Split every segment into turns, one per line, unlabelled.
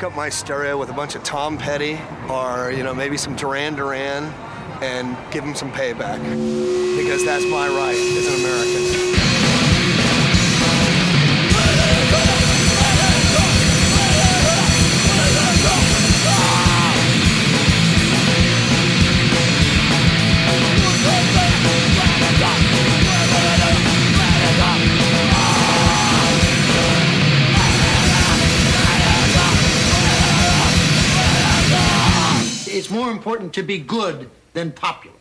crank up my stereo with a bunch of Tom Petty or, you know, maybe some Duran Duran and give them some payback. Because that's my right as an American.
To be good than popular.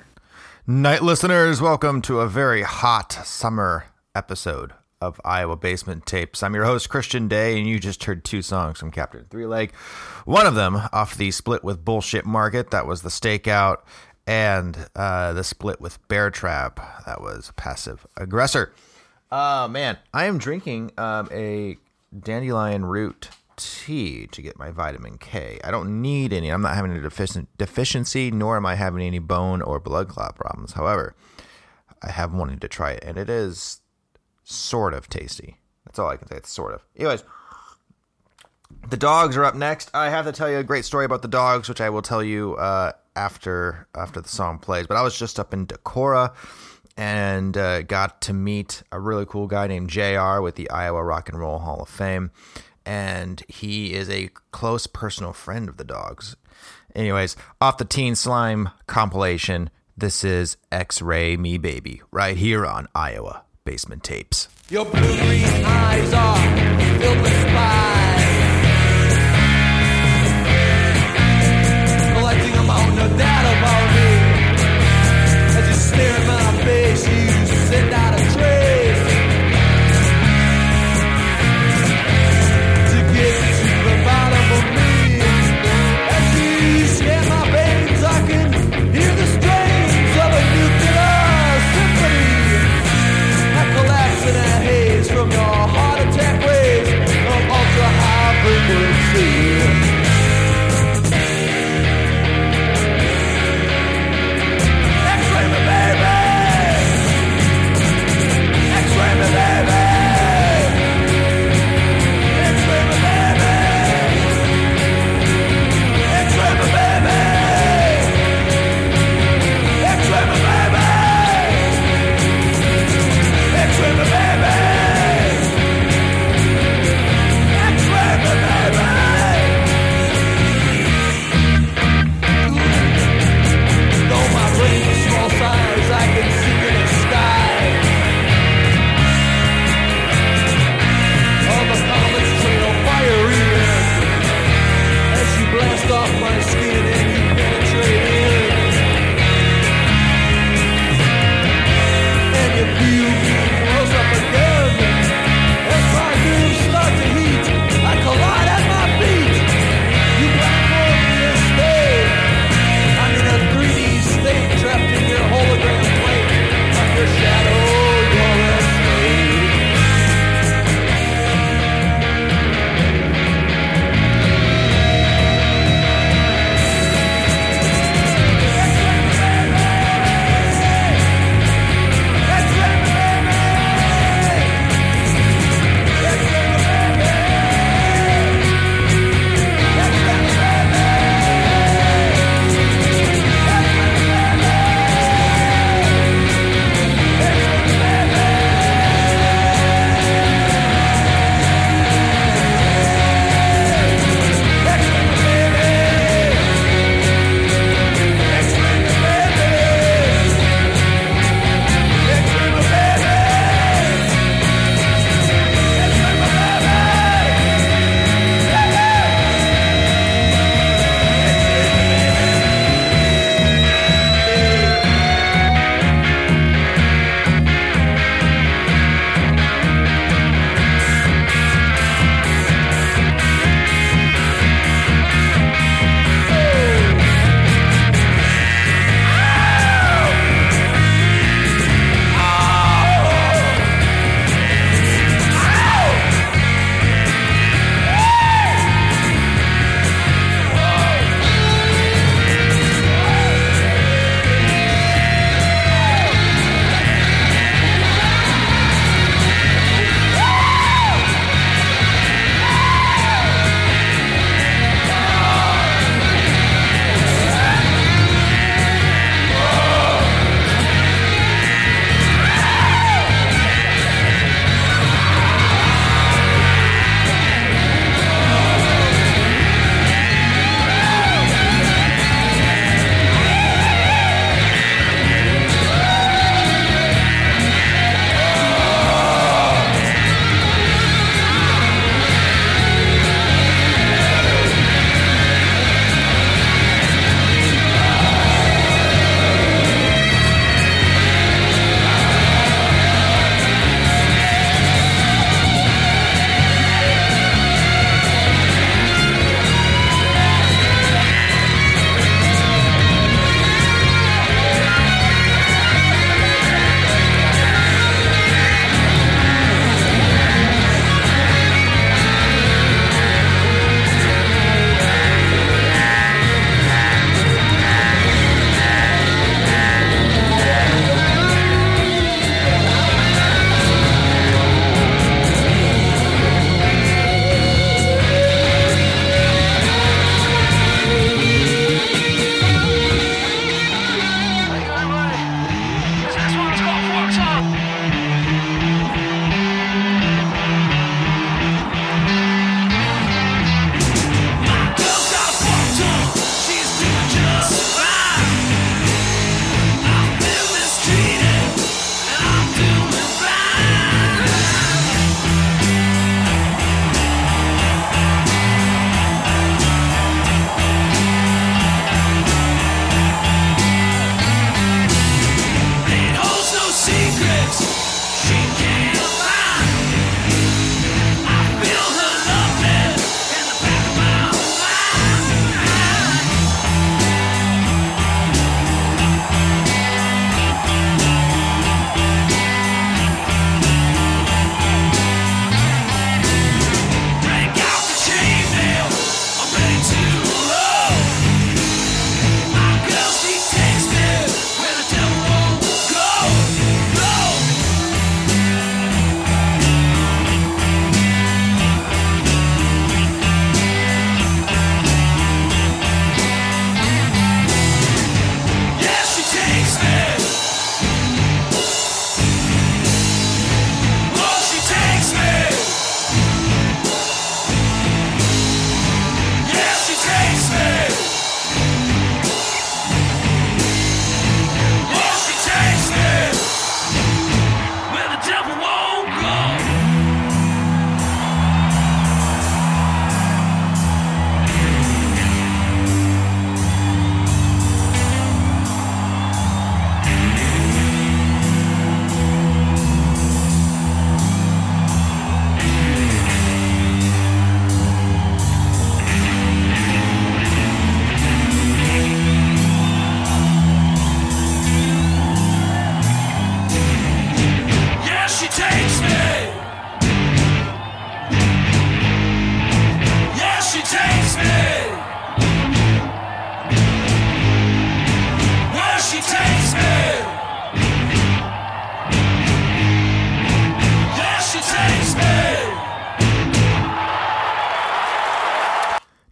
Night listeners, welcome to a very hot summer episode of Iowa Basement Tapes. I'm your host, Christian Day, and you just heard two songs from Captain Three Leg. One of them off the split with Bullshit Market, that was the stakeout, and uh, the split with Bear Trap, that was Passive Aggressor. Uh, man, I am drinking um, a dandelion root tea to get my vitamin K. I don't need any. I'm not having a defici- deficiency, nor am I having any bone or blood clot problems. However, I have wanted to try it, and it is sort of tasty. That's all I can say. It's sort of. Anyways, the dogs are up next. I have to tell you a great story about the dogs, which I will tell you uh, after after the song plays. But I was just up in Decorah and uh, got to meet a really cool guy named Jr. with the Iowa Rock and Roll Hall of Fame, and he is a close personal friend of the dogs. Anyways, off the Teen Slime compilation, this is X-Ray Me Baby right here on Iowa Basement Tapes.
Your blue green eyes are filled with spies.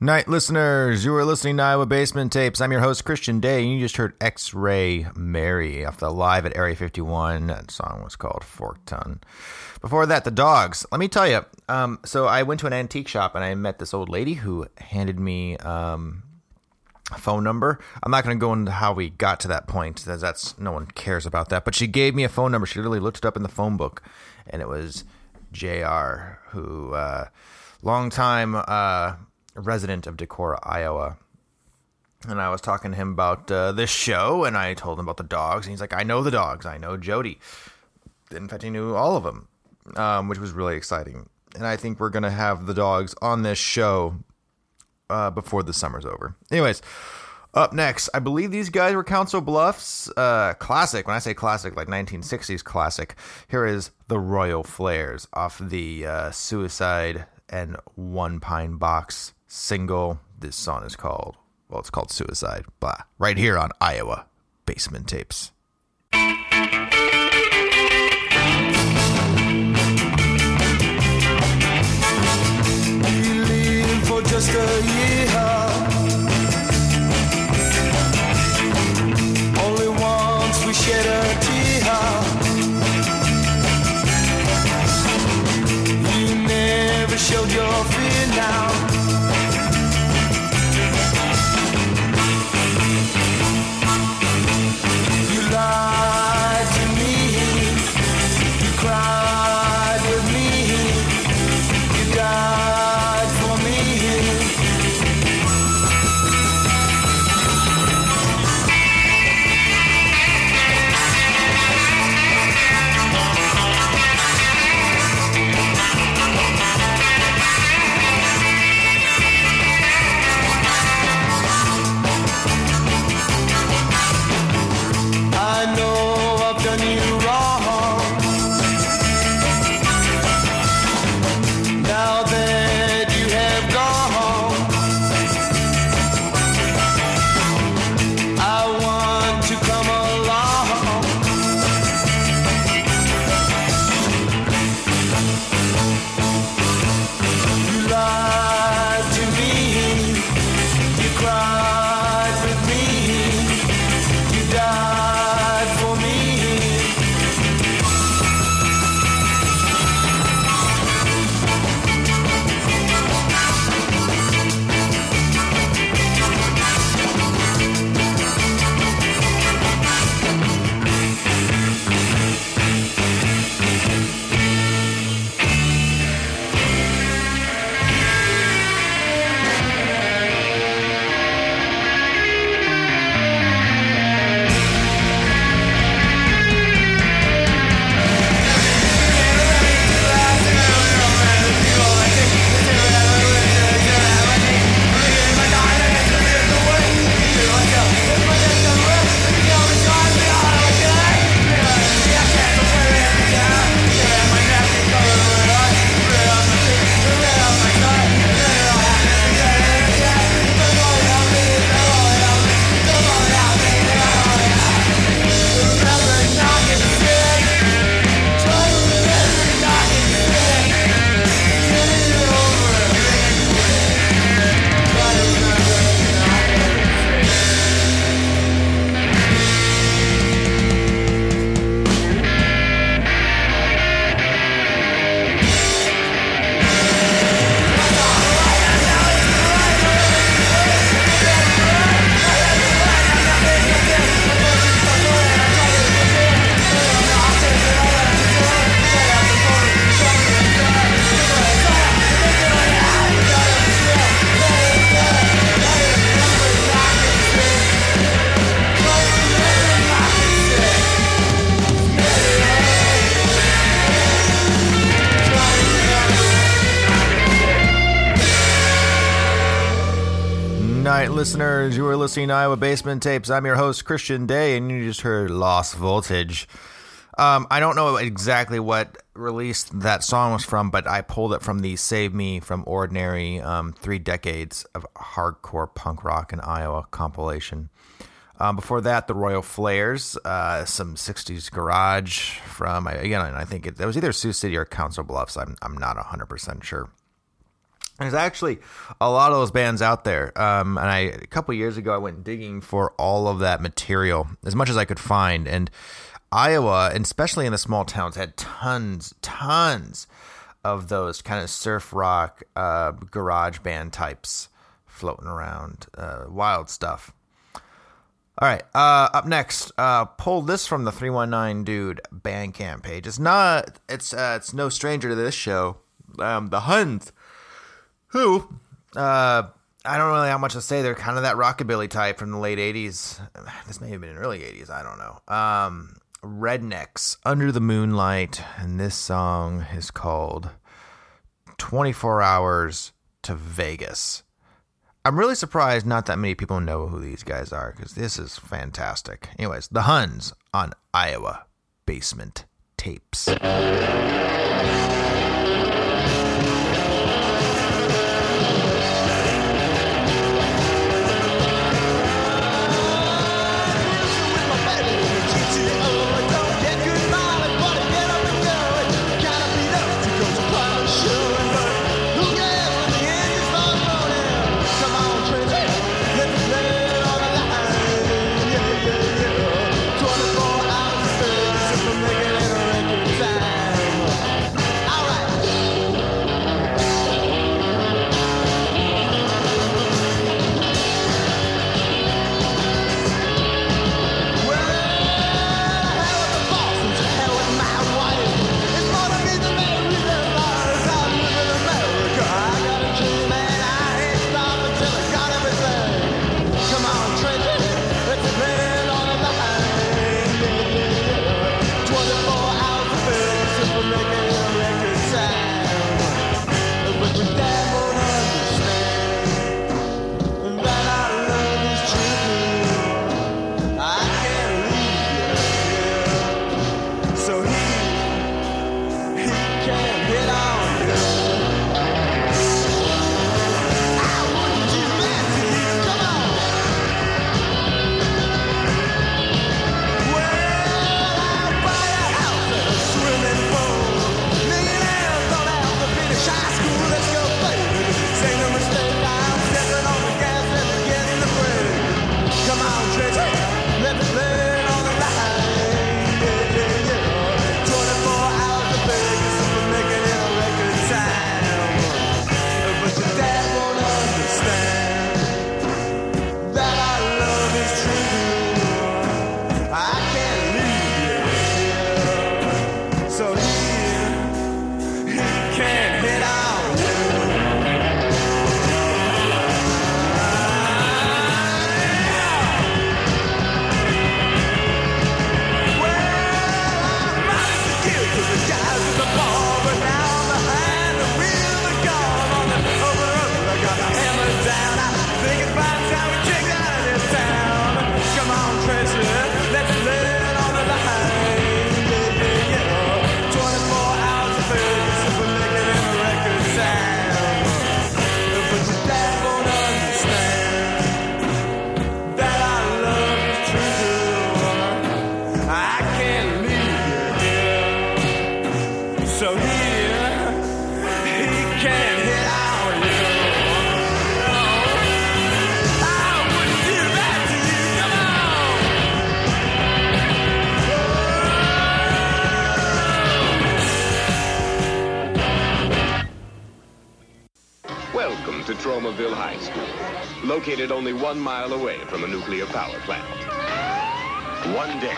Night listeners, you are listening to Iowa Basement Tapes. I'm your host, Christian Day, and you just heard X Ray Mary off the Live at Area 51. That song was called Fork Ton. Before that, The Dogs. Let me tell you, um, so I went to an antique shop and I met this old lady who handed me um, a phone number. I'm not going to go into how we got to that point, as that's no one cares about that. But she gave me a phone number. She literally looked it up in the phone book, and it was Jr. Who, uh, long time. Uh, resident of Decorah, Iowa. And I was talking to him about uh, this show, and I told him about the dogs. And he's like, I know the dogs. I know Jody. In fact, he knew all of them, um, which was really exciting. And I think we're going to have the dogs on this show uh, before the summer's over. Anyways, up next, I believe these guys were Council Bluffs. Uh, classic. When I say classic, like 1960s classic. Here is The Royal Flares off the uh, Suicide and One Pine Box single. This song is called, well, it's called Suicide, blah. Right here on Iowa Basement Tapes.
Just a year.
16 Iowa Basement Tapes. I'm your host, Christian Day, and you just heard Lost Voltage. Um, I don't know exactly what release that song was from, but I pulled it from the Save Me from Ordinary um, Three Decades of Hardcore Punk Rock in Iowa compilation. Um, before that, the Royal Flares, uh, some 60s garage from, again, I think it, it was either Sioux City or Council Bluffs. I'm, I'm not 100% sure.
There's actually a lot of those bands out there. Um, and I a couple years ago I went digging for all of that material as much as I could find, and Iowa, and especially in the small towns, had tons, tons of those kind of surf rock, uh, garage band types floating around. Uh, wild stuff. All right. Uh, up next, uh, pull this from the three one nine dude Bandcamp page. It's not. It's uh, it's no stranger to this show. Um, the Huns, who uh, I don't really have much to say. They're kind of that rockabilly type from the late '80s. This may have been in early '80s. I don't know. Um, Rednecks, Under the Moonlight, and this song is called 24 Hours to Vegas. I'm really surprised not that many people know who these guys are because this is fantastic. Anyways, the Huns on Iowa Basement Tapes.
To
Tromaville High School, located only one mile away from a nuclear power plant. One day,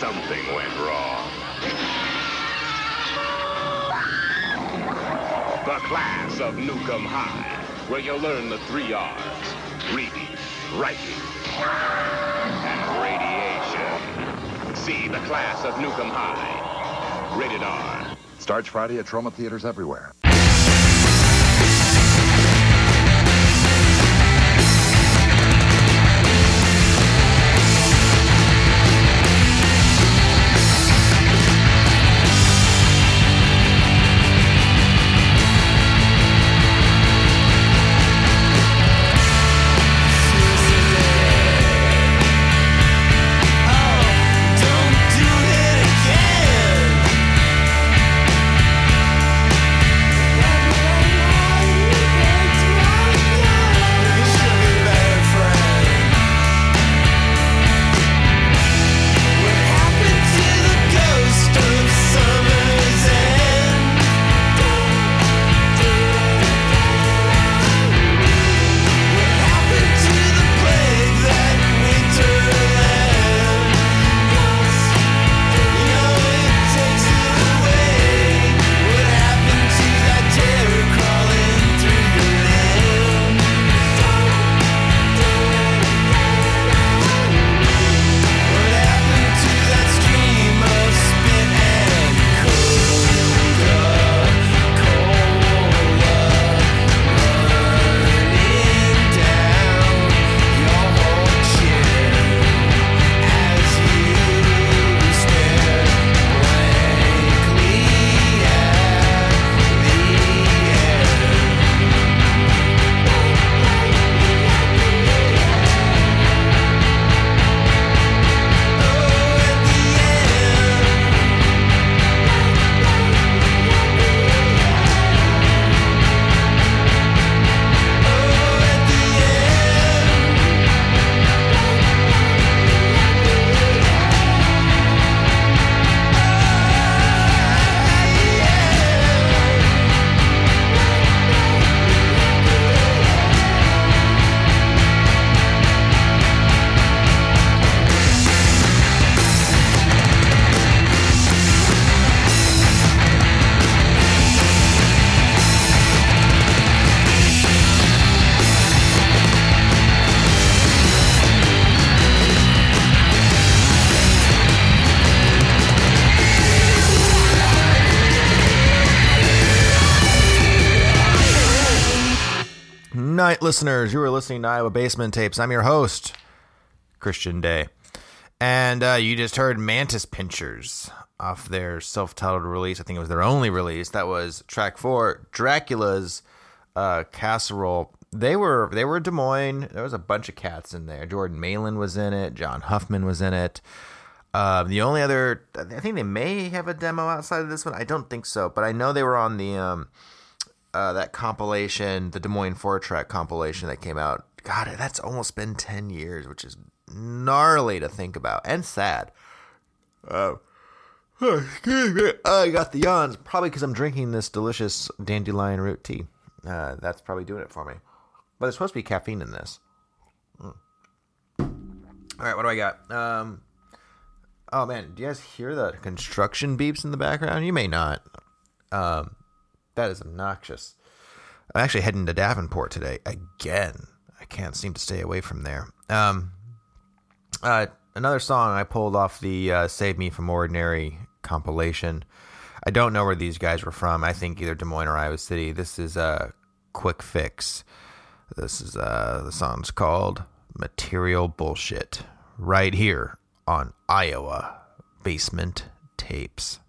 something went wrong. The class of Nuke 'Em High, where you'll learn the three R's. Reading, writing, and radiation. See the class of Nuke 'Em High. Rated R.
Starts Friday at Troma Theaters everywhere.
Listeners. You are listening to Iowa Basement Tapes. I'm your host, Christian Day. And uh, you just heard Mantis Pinchers off their self titled release. I think it was their only release. That was track four, Dracula's uh, Casserole. They were they were Des Moines. There was a bunch of cats in there. Jordan Malin was in it. John Huffman was in it. Uh, the only other, I think they may have a demo outside of this one. I don't think so, but I know they were on the um, uh, that compilation, the Des Moines four track compilation that came out. God, that's almost been ten years, which is gnarly to think about and sad. Excuse me. I got the yawns, probably because I'm drinking this delicious dandelion root tea. Uh, that's probably doing it for me. But there's supposed to be caffeine in this. Mm. All right, what do I got? Um, oh man, do you guys hear the construction beeps in the background? You may not. Um, that is obnoxious. I'm actually heading to Davenport today again. I can't seem to stay away from there. Um, uh, another song I pulled off the uh, "Save Me from Ordinary" compilation. I don't know where these guys were from. I think either Des Moines or Iowa City. This is a quick fix. This is uh, the song's called "Material Bullshit." Right here on Iowa Basement Tapes.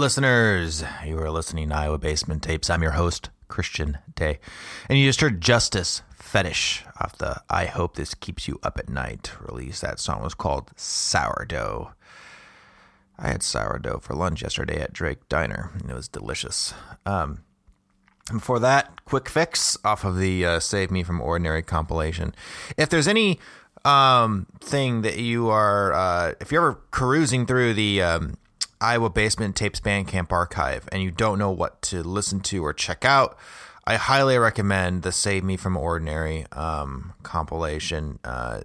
Listeners. You are listening to Iowa Basement Tapes. I'm your host, Christian Day. And you just heard Justice Fetish off the I Hope This Keeps You Up at Night release. That song was called Sourdough. I had sourdough for lunch yesterday at Drake Diner, and it was delicious. Um, before that, Quick Fix off of the uh, Save Me from Ordinary compilation. If there's any um, thing that you are, uh, if you're ever cruising through the um, Iowa Basement Tapes Bandcamp archive and you don't know what to listen to or check out, I highly recommend the Save Me from Ordinary um, compilation. Uh,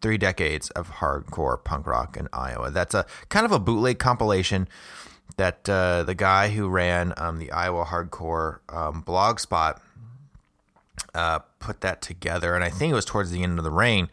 three decades of hardcore punk rock in Iowa. That's a kind of a bootleg compilation that uh, the guy who ran um, the Iowa Hardcore um, blog spot uh, put that together, and I think it was towards the end of the reign.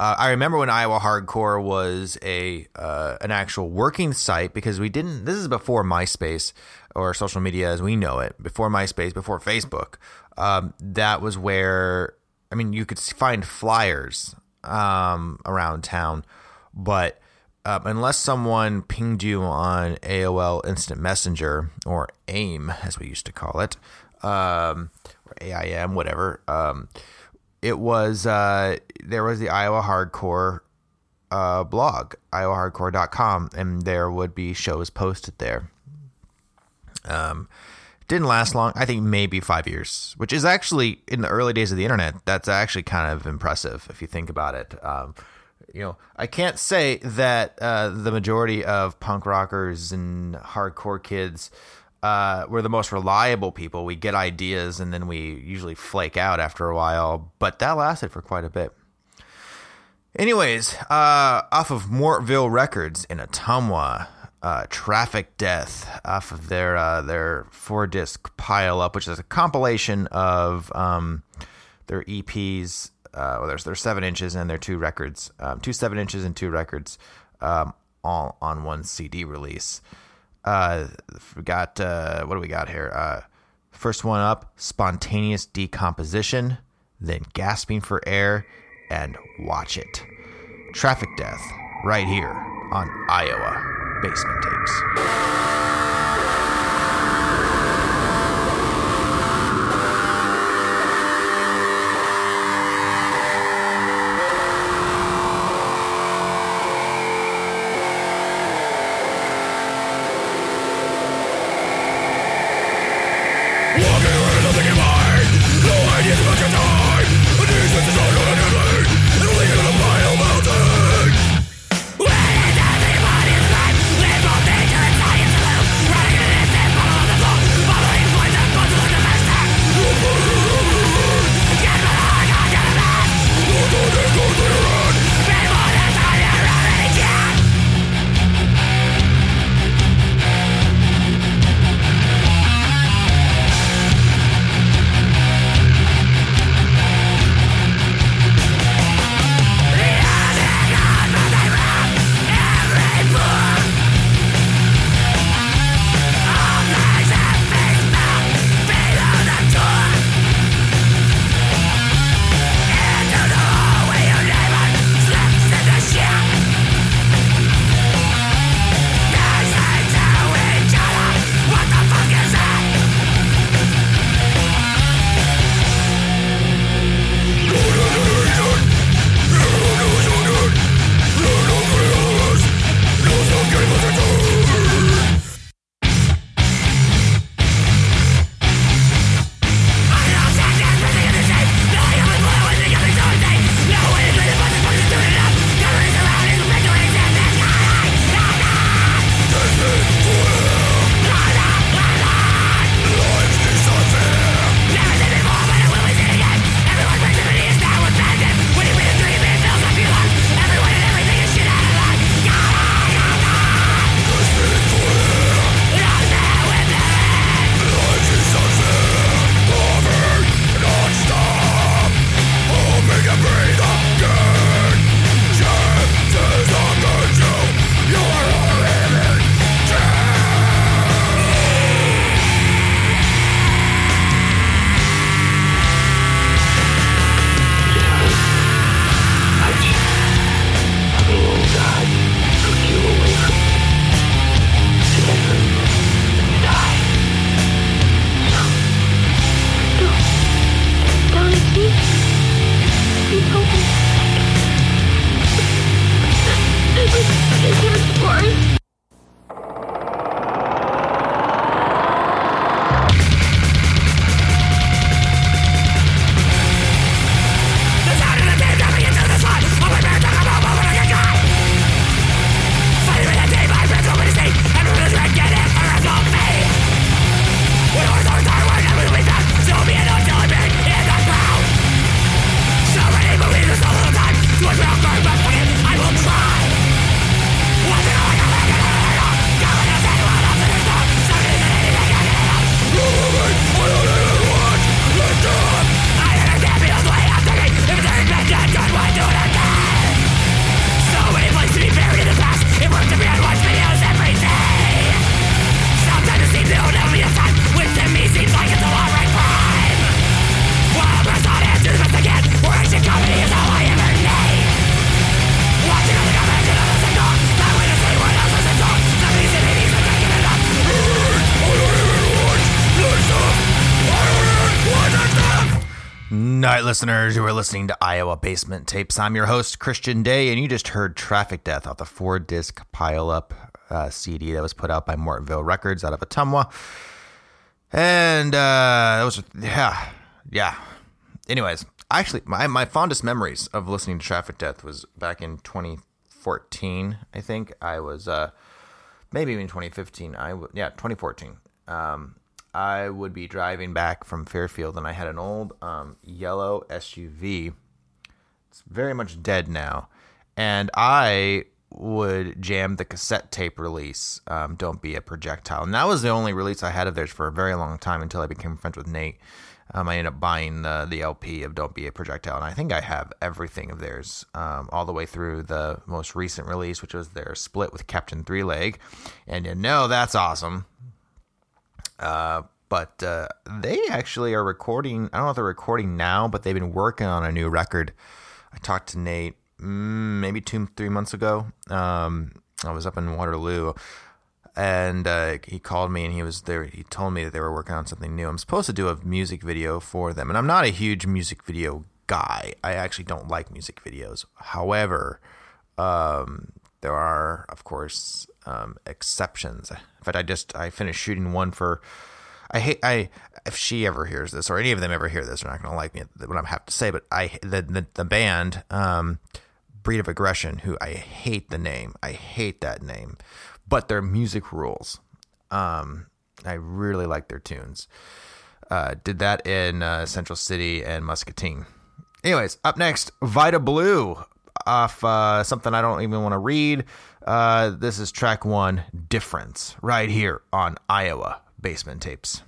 Uh, I remember when Iowa Hardcore was a uh, an actual working site because we didn't. This is before MySpace or social media as we know it. Before MySpace, before Facebook. Um, that was where I mean you could find flyers um, around town, but um, unless someone pinged you on AOL Instant Messenger or AIM, as we used to call it, um, or AIM, whatever, um, it was uh, there was the Iowa Hardcore uh, blog, iowahardcore.com, and there would be shows posted there. Um, didn't last long. I think maybe five years, which is actually in the early days of the internet. That's actually kind of impressive if you think about it. Um, you know, I can't say that uh, the majority of punk rockers and hardcore kids uh, were the most reliable people. We get ideas and then we usually flake out after a while, but that lasted for quite a bit. Anyways, uh, off of Mortville Records in Ottumwa, uh, Traffic Death off of their uh, their four disc pile up, which is a compilation of um, their EPs. Uh, well, there's their seven inches and their two records, um, two seven inches and two records, um, all on one CD release. Uh, we got uh, what do we got here? Uh, first one up, spontaneous decomposition, then gasping for air, and watch it. Traffic Death, right here on Iowa Basement Tapes. Night, listeners. You are listening to Iowa Basement Tapes. I'm your host, Christian Day, and you just heard Traffic Death off the four disc pile up uh, CD that was put out by Mortonville Records out of Ottumwa. And uh, that was, yeah, yeah. Anyways, actually, my, my fondest memories of listening to Traffic Death was back in 2014, I think. I was, uh, maybe even 2015. I w- yeah, 2014. Um, I would be driving back from Fairfield, and I had an old um, yellow SUV. It's very much dead now, and I would jam the cassette tape release, um, "Don't Be a Projectile," and that was the only release I had of theirs for a very long time until I became friends with Nate. Um, I ended up buying the the LP of "Don't Be a Projectile," and I think I have everything of theirs, um, all the way through the most recent release, which was their split with Captain Three Leg, and you know that's awesome. Uh, but uh, they actually are recording. I don't know if they're recording now, but they've been working on a new record. I talked to Nate mm, maybe two, three months ago. Um, I was up in Waterloo, and uh, he called me and he was there. He told me that they were working on something new. I'm supposed to do a music video for them, and I'm not a huge music video guy. I actually don't like music videos. However, um, there are, of course, um, exceptions. In fact, I just I finished shooting one for. I hate I if she ever hears this or any of them ever hear this, they're not going to like me what I have to say. But I the the, the band um, Breed of Aggression, who I hate the name, I hate that name, but their music rules. Um, I really like their tunes. Uh, did that in uh, Central City and Muscatine. Anyways, up next, Vita Blue off uh, something I don't even want to read. Uh, this is track one, Difference, right here on Iowa Basement Tapes.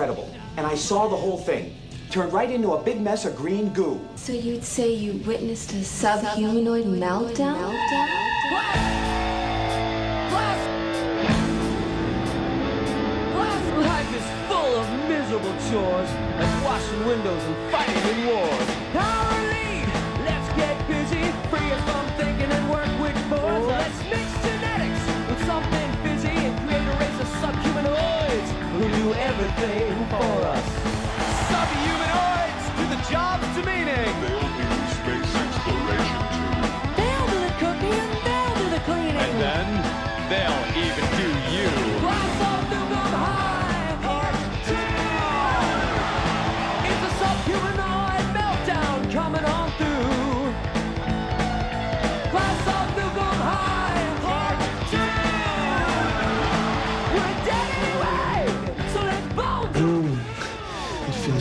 Incredible. And I saw the whole thing. Turned right into a big mess of green goo.
So you'd say you witnessed a subhumanoid meltdown?
Life is full of miserable chores, like washing windows and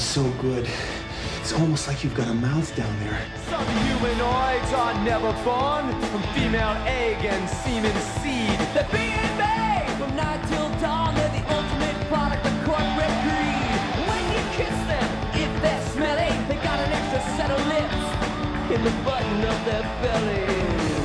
so
good. It's almost like you've got a mouth down there.
Some humanoids are never born from female egg and semen seed. From night till dawn. They're the ultimate product of corporate greed. When you kiss them, if they're smelly, they got an extra set of lips in the button of their bellies.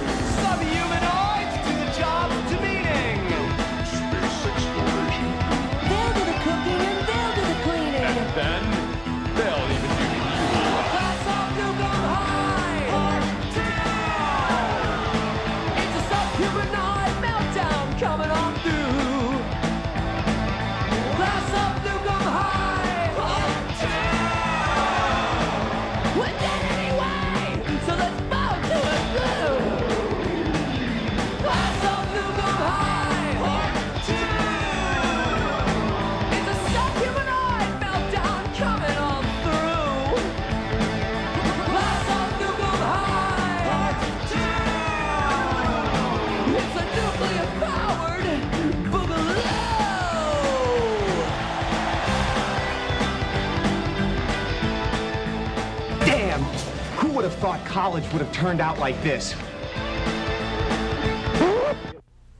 College would have turned out like this?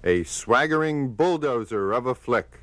A swaggering bulldozer of a flick.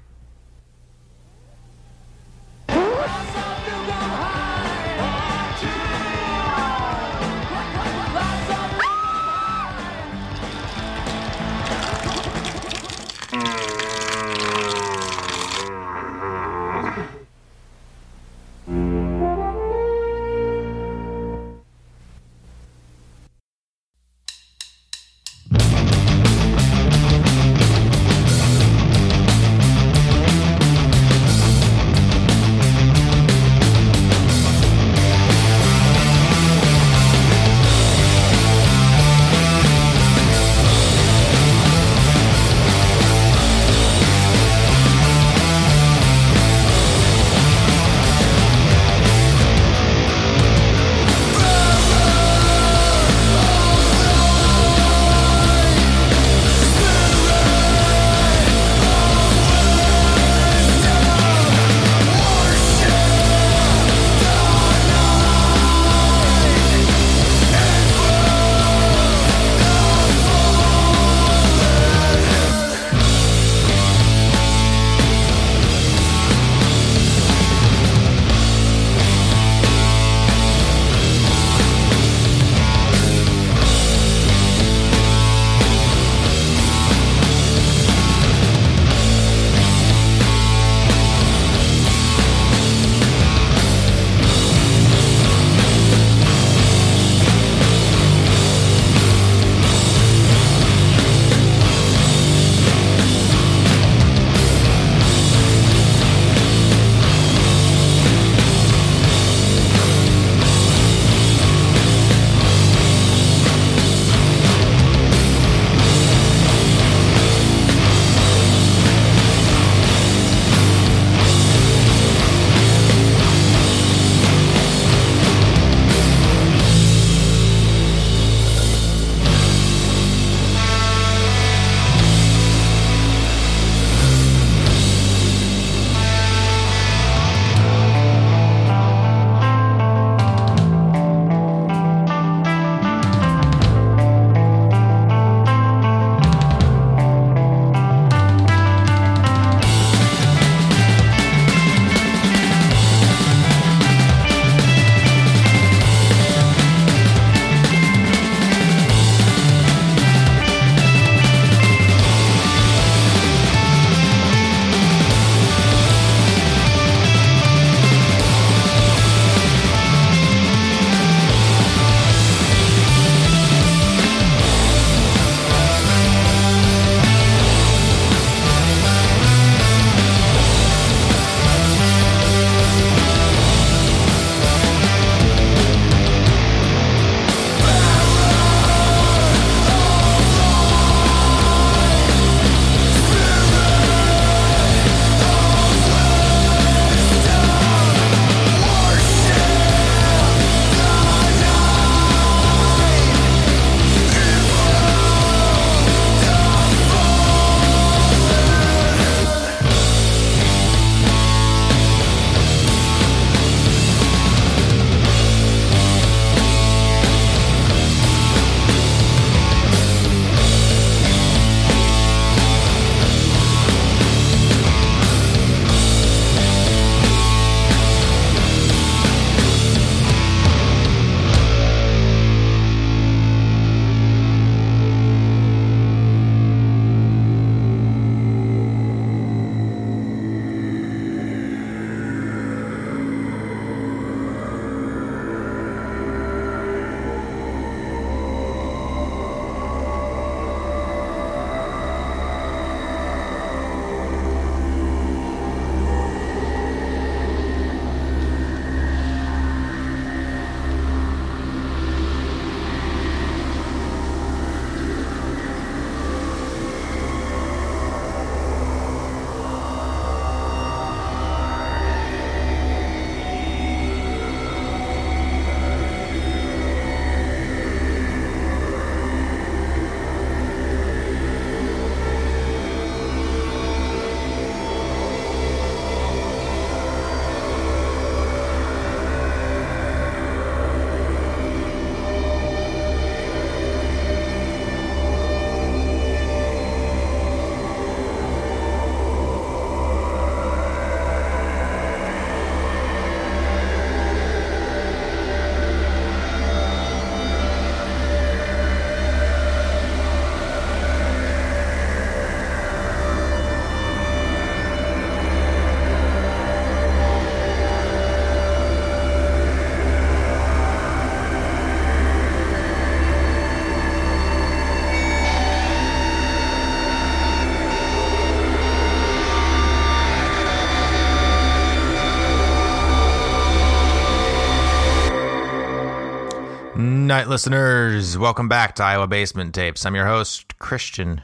Listeners. Welcome back to Iowa Basement Tapes. I'm your host, Christian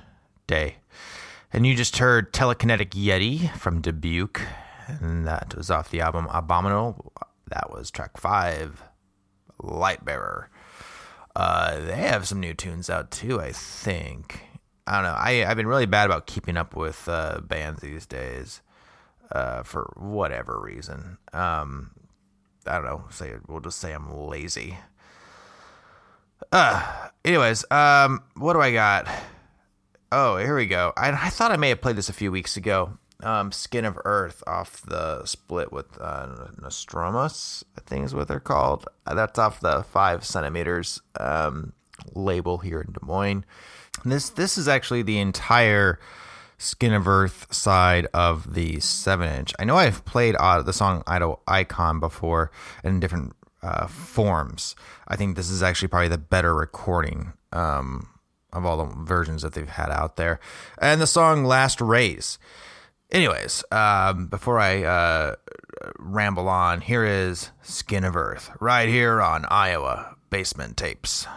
Day. And you just heard Telekinetic Yeti from Dubuque. And that was off the album Abominable. That was track five, Lightbearer. Uh, they have some new tunes out too, I think. I don't know. I, I've been really bad about keeping up with uh, bands these days uh, for whatever reason. Um, I don't know. Say we'll just say I'm lazy. Uh, anyways, um, what do I got? Oh, here we go. I, I thought I may have played this a few weeks ago. Um, Skin of Earth off the split with uh, Nostromus, I think is what they're called. Uh, that's off the five centimeters um, label here in Des Moines. This this is actually the entire Skin of Earth side of the seven inch. I know I've played uh, the song Idol Icon before in different uh, forms. I think this is actually probably the better recording um, of all the versions that they've had out there. And the song Last Raise. Anyways, um, before I uh, ramble on, here is Skin of Earth right here on Iowa Basement Tapes.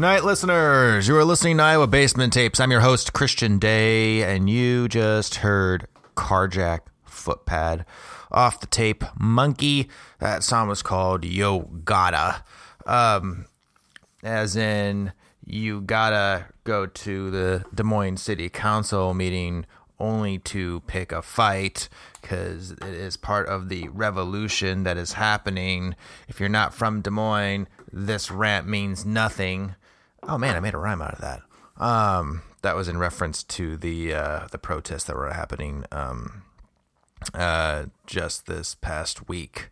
Night listeners, you are listening to Iowa Basement Tapes. I'm your host, Christian Day, and you just heard Carjack Footpad off the tape Monkey. That song was called Yo Gotta. Um, as in, you gotta go to the Des Moines City Council meeting only to pick a fight because it is part of the revolution that is happening. If you're not from Des Moines, this rant means nothing. Oh man, I made a rhyme out of that. Um, that was in reference to the uh, the protests that were happening um, uh, just this past week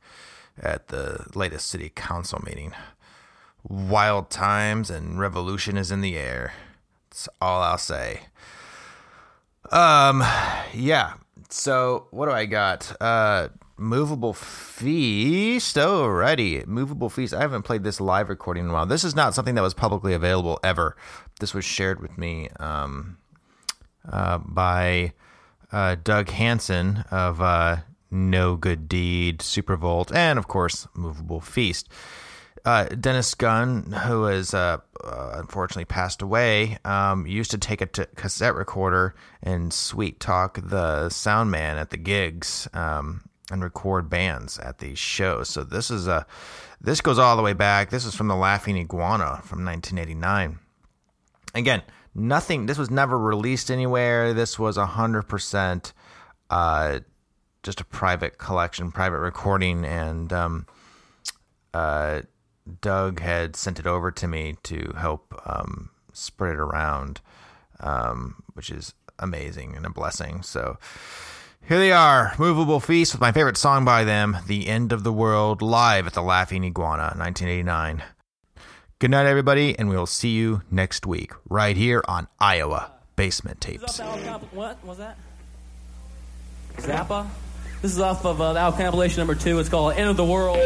at the latest city council meeting. Wild times and revolution is in the air. That's all I'll say. Um, yeah. So what do I got? Uh, movable feast. Alrighty, movable feast. I haven't played this live recording in a while. This is not something that was publicly available ever. This was shared with me um, uh, by uh, Doug Hansen of uh, No Good Deed, Supervolt, and of course, Movable Feast. Uh, Dennis Gunn, who has uh, uh, unfortunately passed away, um, used to take a t- cassette recorder and sweet talk the sound man at the gigs um, and record bands at these shows. So this is a this goes all the way back. This is from the Laughing Iguana from 1989. Again, nothing. This was never released anywhere. This was hundred percent uh, just a private collection, private recording, and um, uh, Doug had sent it over to me to help um, spread it around, um, which is amazing and a blessing. So here they are, Movable Feast with my favorite song by them, The End of the World, live at the Laughing Iguana, 1989. Good night, everybody, and we will see you next week, right here on Iowa Basement Tapes.
What was that? Zappa? This is off of uh, the album compilation number two. It's called End of the World.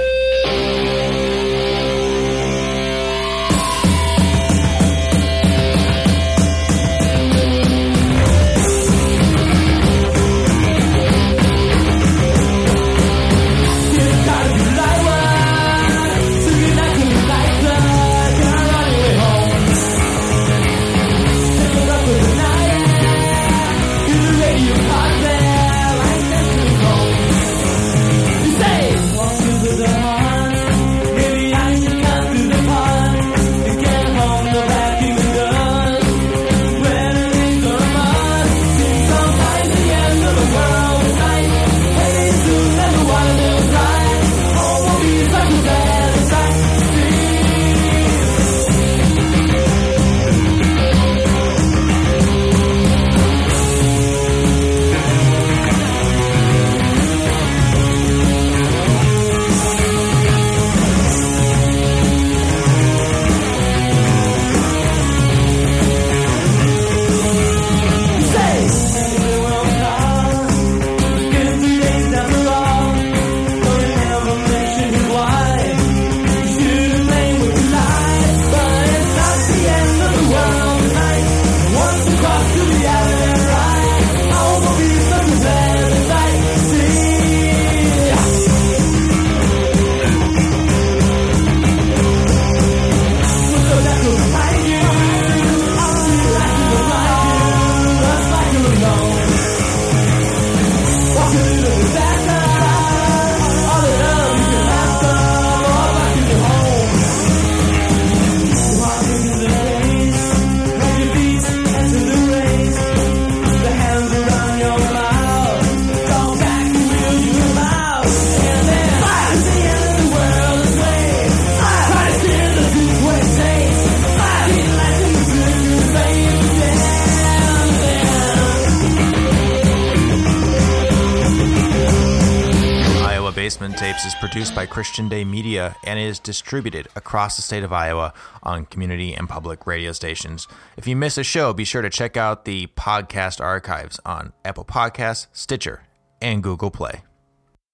Christian Day Media and is distributed across the state of Iowa on community and public radio stations. If you miss a show, be sure to check out the podcast archives on Apple Podcasts, Stitcher, and Google Play.